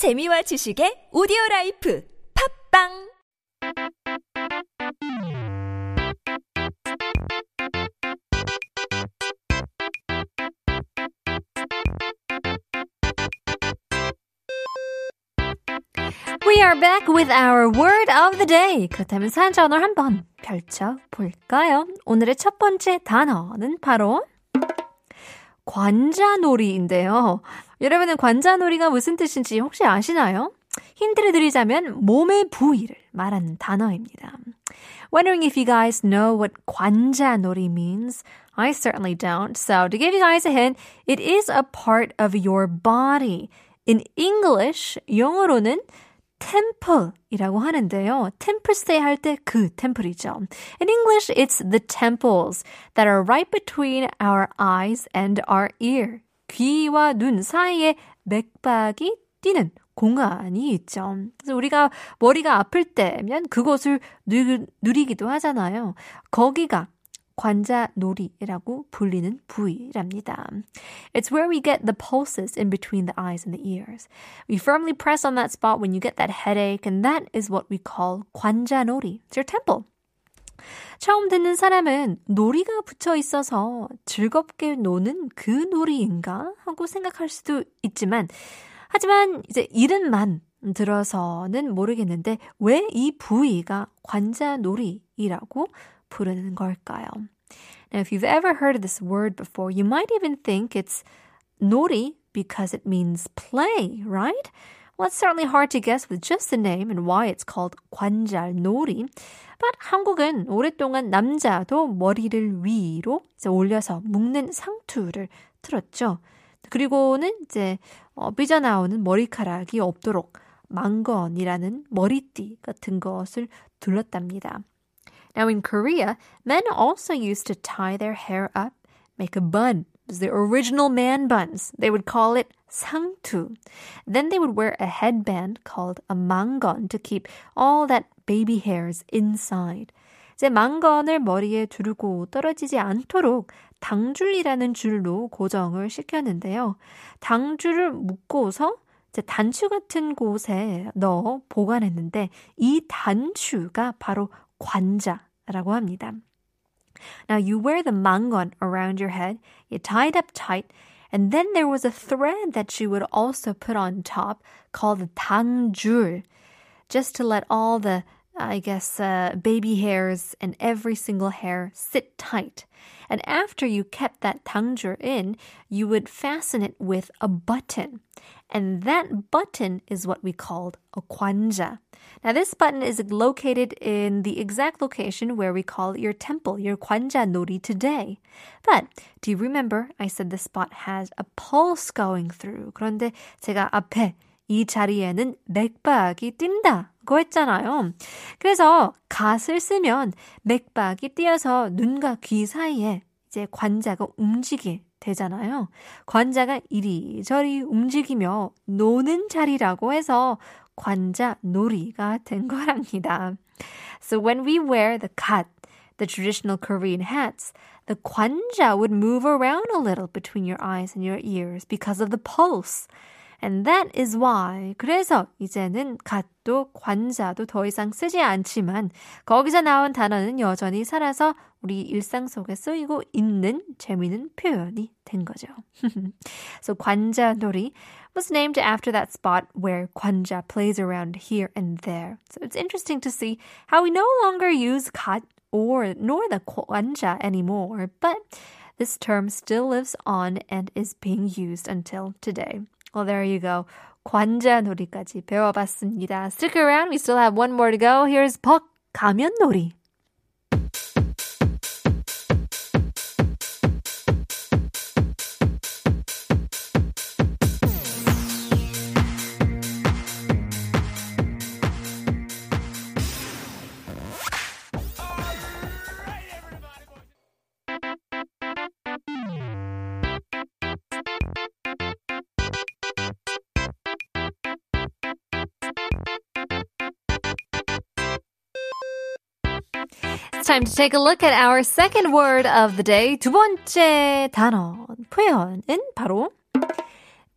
재미와 지식의 오디오 라이프 팝빵 We are back with our word of the day. 그렇다면 사전을 한번 펼쳐 볼까요? 오늘의 첫 번째 단어는 바로 관자놀이인데요. 여러분은 관자놀이가 무슨 뜻인지 혹시 아시나요? 힌트를 드리자면 몸의 부위를 말하는 단어입니다. Wondering if you guys know what 관자놀이 means? I certainly don't. So to give you guys a hint, it is a part of your body. In English, 영어로는 temple이라고 하는데요. temple stay 할 때 그 temple이죠. In English, it's the temples that are right between our eyes and our ear. 귀와 눈 사이에 맥박이 뛰는 공간이 있죠. 그래서 우리가 머리가 아플 때면 그곳을 누, 누리기도 하잖아요. 거기가 관자놀이라고 불리는 부위랍니다. It's where we get the pulses in between the eyes and the ears. We firmly press on that spot when you get that headache, and that is what we call 관자놀이. It's your temple. 처음 듣는 사람은 놀이가 붙여 있어서 즐겁게 노는 그 놀이인가 하고 생각할 수도 있지만, 하지만 이제 이름만 들어서는 모르겠는데 왜 이 부위가 관자놀이라고 부르는 걸까요? Now, if you've ever heard of this word before, you might even think it's 놀이 because it means play, right? Well, it's certainly hard to guess with just the name and why it's called 관절놀이. But 한국은 오랫동안 남자도 머리를 위로 올려서 묶는 상투를 틀었죠. 그리고는 이제 어, 삐져나오는 머리카락이 없도록 망건이라는 머리띠 같은 것을 둘렀답니다. Now in Korea, men also used to tie their hair up, make a bun. It was the original man buns. They would call it 상투. Then they would wear a headband called a mangon to keep all that baby hairs inside. 이제 망건을 머리에 두르고 떨어지지 않도록 당줄이라는 줄로 고정을 시켰는데요. 당줄을 묶고서 이제 단추 같은 곳에 넣어 보관했는데 이 단추가 바로 관자라고 합니다. Now you wear the mangon around your head, you tie it up tight, and then there was a thread that you would also put on top called the tangjul, just to let all the, I guess, uh, baby hairs and every single hair sit tight. And after you kept that tangjul in, you would fasten it with a button. And that button is what we called a kwanja. Now, this button is located in the exact location where we call your temple, your kwanja nori today. But do you remember I said the spot has a pulse going through? 그런데 제가 앞에 이 자리에는 맥박이 뛴다 고 했잖아요. 그래서 갓을 쓰면 맥박이 뛰어서 눈과 귀 사이에 이제 관자가 움직이 되잖아요. 관자가 이리저리 움직이며 노는 자리라고 해서 관자 놀이가 된 거랍니다. So when we wear the kat, the traditional Korean hats, the 관자 would move around a little between your eyes and your ears because of the pulse. And that is why. 그래서 이제는 갓도 관자도 더 이상 쓰지 않지만 거기서 나온 단어는 여전히 살아서 우리 일상 속에 쓰이고 있는 재미있는 표현이 된 거죠. so 관자놀이 was named after that spot where 관자 plays around here and there. So it's interesting to see how we no longer use 갓 or nor the 관자 anymore, but this term still lives on and is being used until today. Well, there you go. 관자놀이까지 배워봤습니다. Stick around. We still have one more to go. Here's 벅 가면놀이. Time to take a look at our second word of the day. 두 번째 단어, 표현은 바로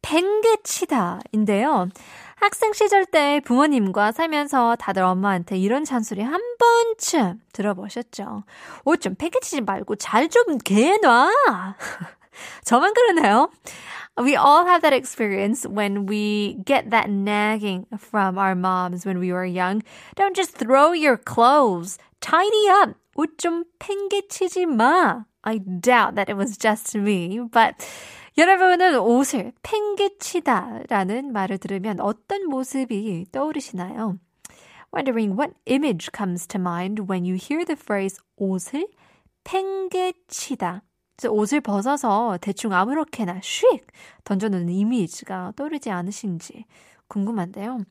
팽개치다인데요. 학생 시절 때 부모님과 살면서 다들 엄마한테 이런 잔소리 한 번쯤 들어보셨죠? 옷 좀 팽개치지 말고 잘 좀 개놔! 저만 그러나요? We all have that experience when we get that nagging from our moms when we were young. Don't just throw your clothes. Tidy up. 옷 좀 팽개치지 마. I doubt that it was just me, but 여러분은 옷을 팽개치다라는 말을 들으면 어떤 모습이 떠오르시나요? Wondering what image comes to mind when you hear the phrase 옷을 팽개치다. 옷을 벗어서 대충 아무렇게나 슉 던져놓는 이미지가 떠오르지 않으신지 궁금한데요.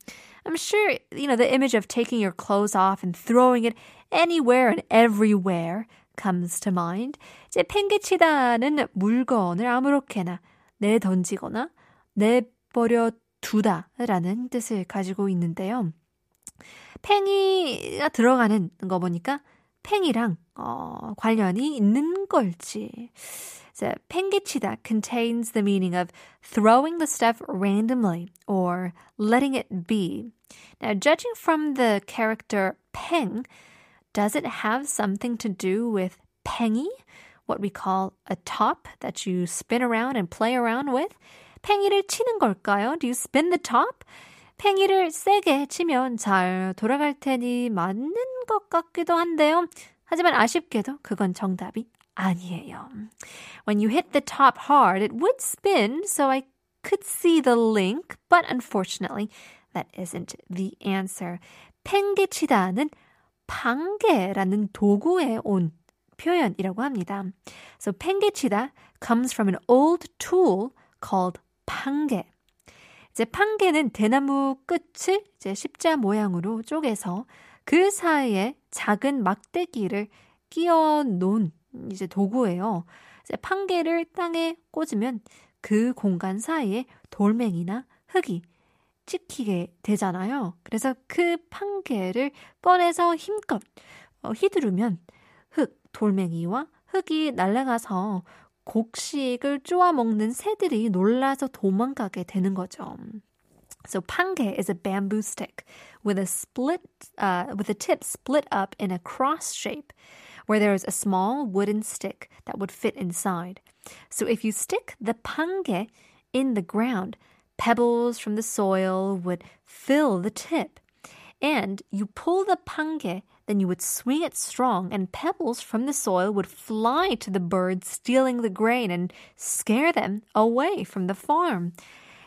I'm sure, you know, the image of taking your clothes off and throwing it anywhere and everywhere comes to mind. 이제 팽개치다는 물건을 아무렇게나 내던지거나 내버려 두다라는 뜻을 가지고 있는데요. 팽이가 들어가는 거 보니까 팽이랑 어, 관련이 있는 걸지. So, 팽개치다 contains the meaning of throwing the stuff randomly or letting it be. Now, judging from the character 팽, does it have something to do with 팽이? What we call a top that you spin around and play around with? 팽이를 치는 걸까요? Do you spin the top? 팽이를 세게 치면 잘 돌아갈 테니 맞는 것 같기도 한데요. 하지만 아쉽게도 그건 정답이 아니에요. When you hit the top hard, it would spin, so I could see the link, but unfortunately, that isn't the answer. 팽개치다는 방개라는 도구에 온 표현이라고 합니다. So 팽개치다 comes from an old tool called 판개. 이제 판개는 대나무 끝을 이제 십자 모양으로 쪼개서 그 사이에 작은 막대기를 끼워 놓은 이제 도구예요. 이제 판개를 땅에 꽂으면 그 공간 사이에 돌멩이나 흙이 찍히게 되잖아요. 그래서 그 판개를 꺼내서 힘껏 어, 휘두르면 흙, 돌멩이와 흙이 날아가서 곡식을 쪼아 먹는 새들이 놀라서 도망가게 되는 거죠. So pange is a bamboo stick with a split, uh, with a tip split up in a cross shape, where there is a small wooden stick that would fit inside. So if you stick the pange in the ground, pebbles from the soil would fill the tip. And you pull the pange, then you would swing it strong, and pebbles from the soil would fly to the birds, stealing the grain and scare them away from the farm.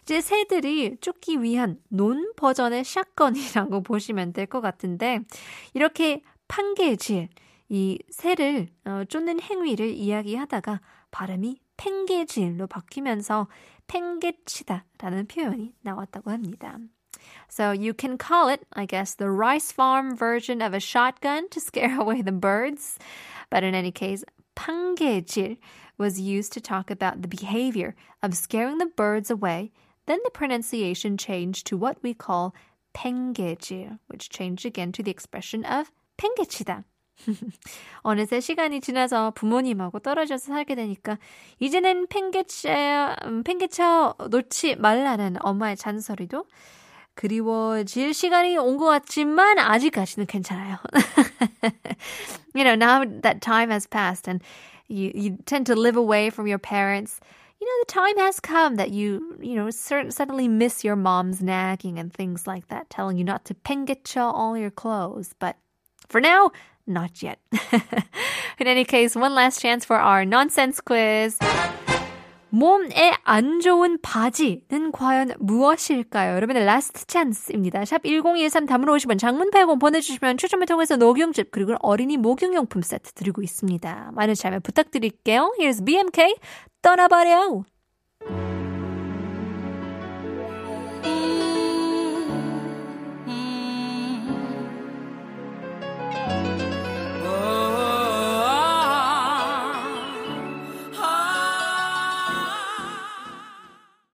이제 새들이 쫓기 위한 논 버전의 샷건이라고 보시면 될 것 같은데 이렇게 판개질 이 새를 어, 쫓는 행위를 이야기하다가 발음이 팽개질로 바뀌면서 팽개치다라는 표현이 나왔다고 합니다. So you can call it, I guess, the rice farm version of a shotgun to scare away the birds. But in any case, 팽개질 was used to talk about the behavior of scaring the birds away Then the pronunciation changed to what we call 팽개질, which changed again to the expression of 팽개치다. 어느새 시간이 지나서 부모님하고 떨어져서 살게 되니까 이제는 팽개쳐, 음, 팽개쳐 놓지 말라는 엄마의 잔소리도 그리워질 시간이 온 것 같지만 아직까지는 괜찮아요. you know, now that time has passed and you, you tend to live away from your parents, you know, the time has come that you, you know, certain, suddenly miss your mom's nagging and things like that, telling you not to pengecha all your clothes. But for now, not yet. In any case, one last chance for our nonsense quiz. 몸에 안 좋은 바지는 과연 무엇일까요? 여러분의 라스트 찬스입니다. 샵 1013 담으로 오시면 장문 100원 보내주시면 추첨을 통해서 녹용즙 그리고 어린이 목욕용품 세트 드리고 있습니다. 많은 참여 부탁드릴게요. Here's BMK 떠나버려.